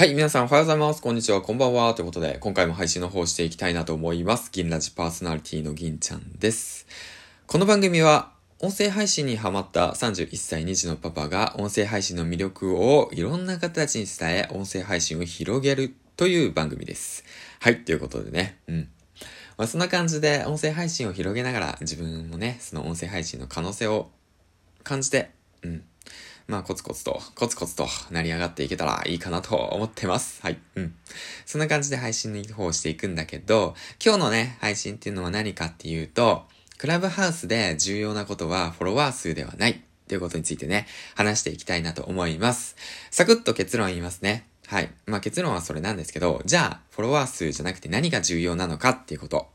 はい、皆さんおはようございます。こんにちは、こんばんは。ということで、今回も配信の方していきたいなと思います。銀ラジパーソナリティの銀ちゃんです。この番組は、音声配信にハマった31歳2児のパパが音声配信の魅力をいろんな形に伝え、音声配信を広げるという番組です。はい、ということでね、うん。まあ、そんな感じで音声配信を広げながら自分もね、その音声配信の可能性を感じて、うん。まあ、コツコツと、コツコツと成り上がっていけたらいいかなと思ってます。はい。うん。そんな感じで配信の方をしていくんだけど、今日のね、配信っていうのは何かっていうと、クラブハウスで重要なことはフォロワー数ではないっていうことについてね、話していきたいなと思います。サクッと結論言いますね。はい。まあ結論はそれなんですけど、じゃあ、フォロワー数じゃなくて何が重要なのかっていうこと。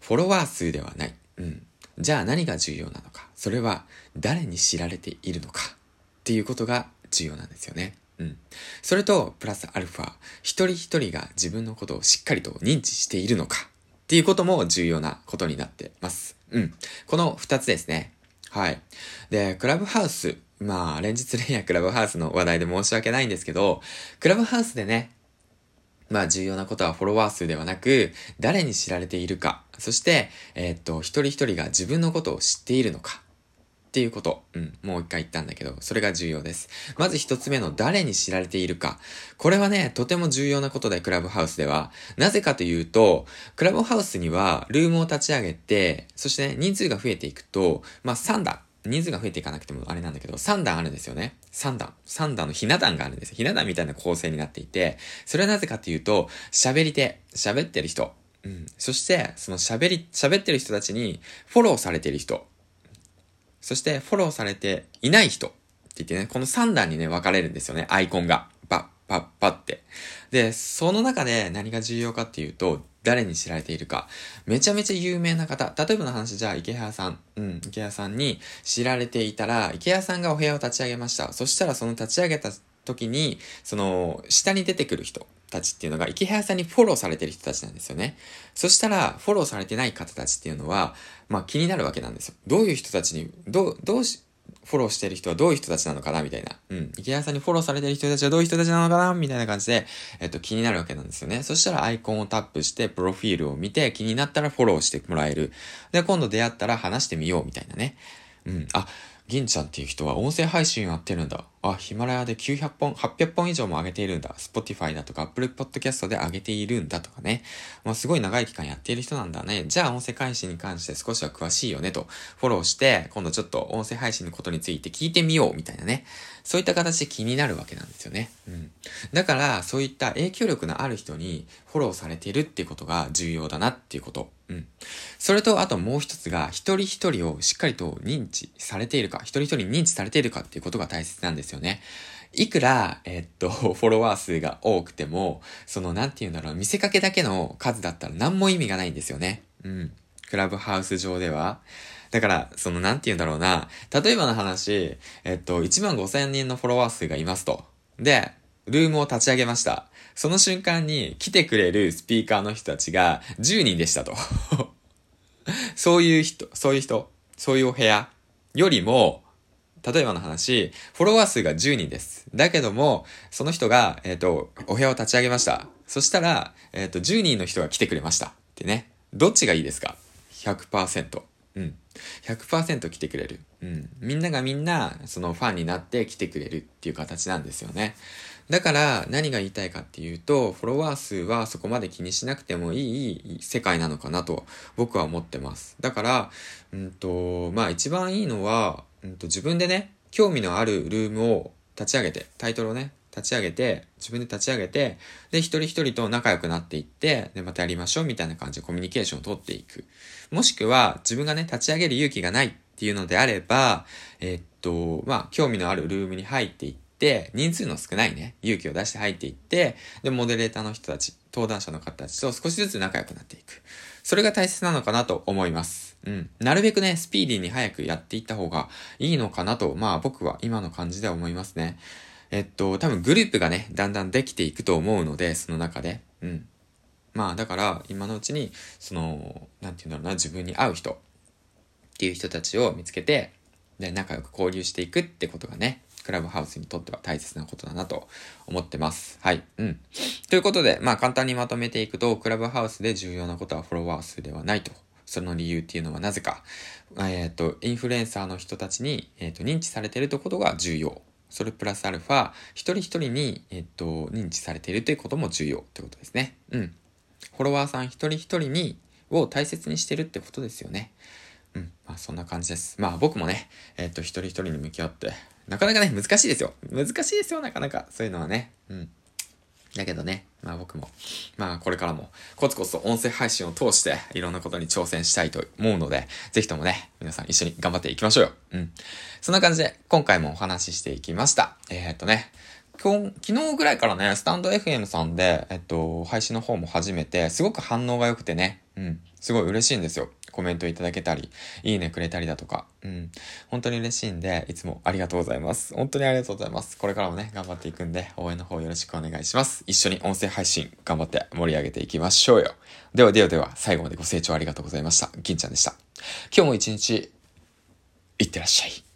フォロワー数ではない。うん。じゃあ何が重要なのか。それは誰に知られているのか。っていうことが重要なんですよね。うん。それと、プラスアルファ、一人一人が自分のことをしっかりと認知しているのかっていうことも重要なことになってます。うん。この二つですね。はい。で、クラブハウス。まあ、連日連夜クラブハウスの話題で申し訳ないんですけど、クラブハウスでね、まあ重要なことはフォロワー数ではなく、誰に知られているか、そして、えー、っと、一人一人が自分のことを知っているのか、っていうこと。うん。もう一回言ったんだけど、それが重要です。まず一つ目の誰に知られているか。これはね、とても重要なことで、クラブハウスでは。なぜかというと、クラブハウスにはルームを立ち上げて、そしてね、人数が増えていくと、まあ3段。人数が増えていかなくてもあれなんだけど、3段あるんですよね。3段。3段のひな壇があるんですひな壇みたいな構成になっていて、それはなぜかというと、喋り手、喋ってる人。うん。そして、その喋り、喋ってる人たちにフォローされてる人。そしてフォローされていない人って言ってね、この3段にね、分かれるんですよね、アイコンが。パッ、パッ、パッって。で、その中で何が重要かっていうと、誰に知られているか。めちゃめちゃ有名な方。例えばの話、じゃあ、池原さん。うん、池原さんに知られていたら、池原さんがお部屋を立ち上げました。そしたらその立ち上げた時に、その、下に出てくる人。たちっていうのが、池原さんにフォローされてる人たちなんですよね。そしたら、フォローされてない方たちっていうのは、まあ気になるわけなんですよ。どういう人たちに、どう、どうし、フォローしてる人はどういう人たちなのかなみたいな。うん。池原さんにフォローされてる人たちはどういう人たちなのかな？みたいな感じで、えっと、気になるわけなんですよね。そしたらアイコンをタップして、プロフィールを見て、気になったらフォローしてもらえる。で、今度出会ったら話してみようみたいなね。うん。あ、銀ちゃんっていう人は音声配信やってるんだ。あ、ヒマラヤで900本、800本以上も上げているんだ。Spotify だとか Apple Podcast で上げているんだとかね。まあ、すごい長い期間やっている人なんだね。じゃあ音声配信に関して少しは詳しいよねとフォローして、今度ちょっと音声配信のことについて聞いてみようみたいなね。そういった形で気になるわけなんですよね。うん。だから、そういった影響力のある人にフォローされているっていうことが重要だなっていうこと。うん。それと、あともう一つが、一人一人をしっかりと認知されているか、一人一人認知されているかっていうことが大切なんですよね。いくら、えっと、フォロワー数が多くても、その、なんて言うんだろう、見せかけだけの数だったら何も意味がないんですよね。うん。クラブハウス上では。だから、その、なんて言うんだろうな。例えばの話、えっと、1万5千人のフォロワー数がいますと。で、ルームを立ち上げました。その瞬間に来てくれるスピーカーの人たちが10人でしたと。そういう人、そういう人、そういうお部屋よりも、例えばの話、フォロワー数が10人です。だけども、その人が、えっ、ー、と、お部屋を立ち上げました。そしたら、えっ、ー、と、10人の人が来てくれました。ってね。どっちがいいですか ?100%。うん。100%来てくれる。うん。みんながみんな、そのファンになって来てくれるっていう形なんですよね。だから何が言いたいかっていうと、フォロワー数はそこまで気にしなくてもいい世界なのかなと僕は思ってます。だから、うんと、まあ一番いいのは、うんと自分でね、興味のあるルームを立ち上げて、タイトルをね、立ち上げて、自分で立ち上げて、で、一人一人と仲良くなっていって、で、またやりましょうみたいな感じでコミュニケーションを取っていく。もしくは、自分がね、立ち上げる勇気がないっていうのであれば、えー、っと、まあ、興味のあるルームに入っていって、人数の少ないね、勇気を出して入っていって、で、モデレーターの人たち、登壇者の方たちと少しずつ仲良くなっていく。それが大切なのかなと思います。うん。なるべくね、スピーディーに早くやっていった方がいいのかなと、まあ僕は今の感じでは思いますね。えっと、多分グループがね、だんだんできていくと思うので、その中で。うん。まあだから、今のうちに、その、なんて言うんだろうな、自分に合う人っていう人たちを見つけて、で、仲良く交流していくってことがね、クラブハウスにとっては大切なことだなと思ってます。はい。うん。ということで、まあ簡単にまとめていくと、クラブハウスで重要なことはフォロワー数ではないと。その理由っていうのはなぜか、えっ、ー、と、インフルエンサーの人たちに、えっ、ー、と、認知されているところが重要。それプラスアルファ、一人一人に、えっ、と、認知されているということも重要ってことですね。うん。フォロワーさん一人一人に、を大切にしてるってことですよね。うん。まあそんな感じです。まあ僕もね、えっ、と一人一人に向き合って、なかなかね、難しいですよ。難しいですよ、なかなか。そういうのはね。うん。だけどね、まあ僕も、まあこれからもコツコツと音声配信を通していろんなことに挑戦したいと思うので、ぜひともね、皆さん一緒に頑張っていきましょうよ。うん。そんな感じで今回もお話ししていきました。えー、っとね、今日、昨日ぐらいからね、スタンド FM さんで、えっと、配信の方も始めて、すごく反応が良くてね、うん、すごい嬉しいんですよ。コメントいただけたり、いいねくれたりだとか、うん、本当に嬉しいんで、いつもありがとうございます。本当にありがとうございます。これからもね、頑張っていくんで、応援の方よろしくお願いします。一緒に音声配信頑張って盛り上げていきましょうよ。ではではでは、最後までご清聴ありがとうございました。銀ちゃんでした。今日も一日、いってらっしゃい。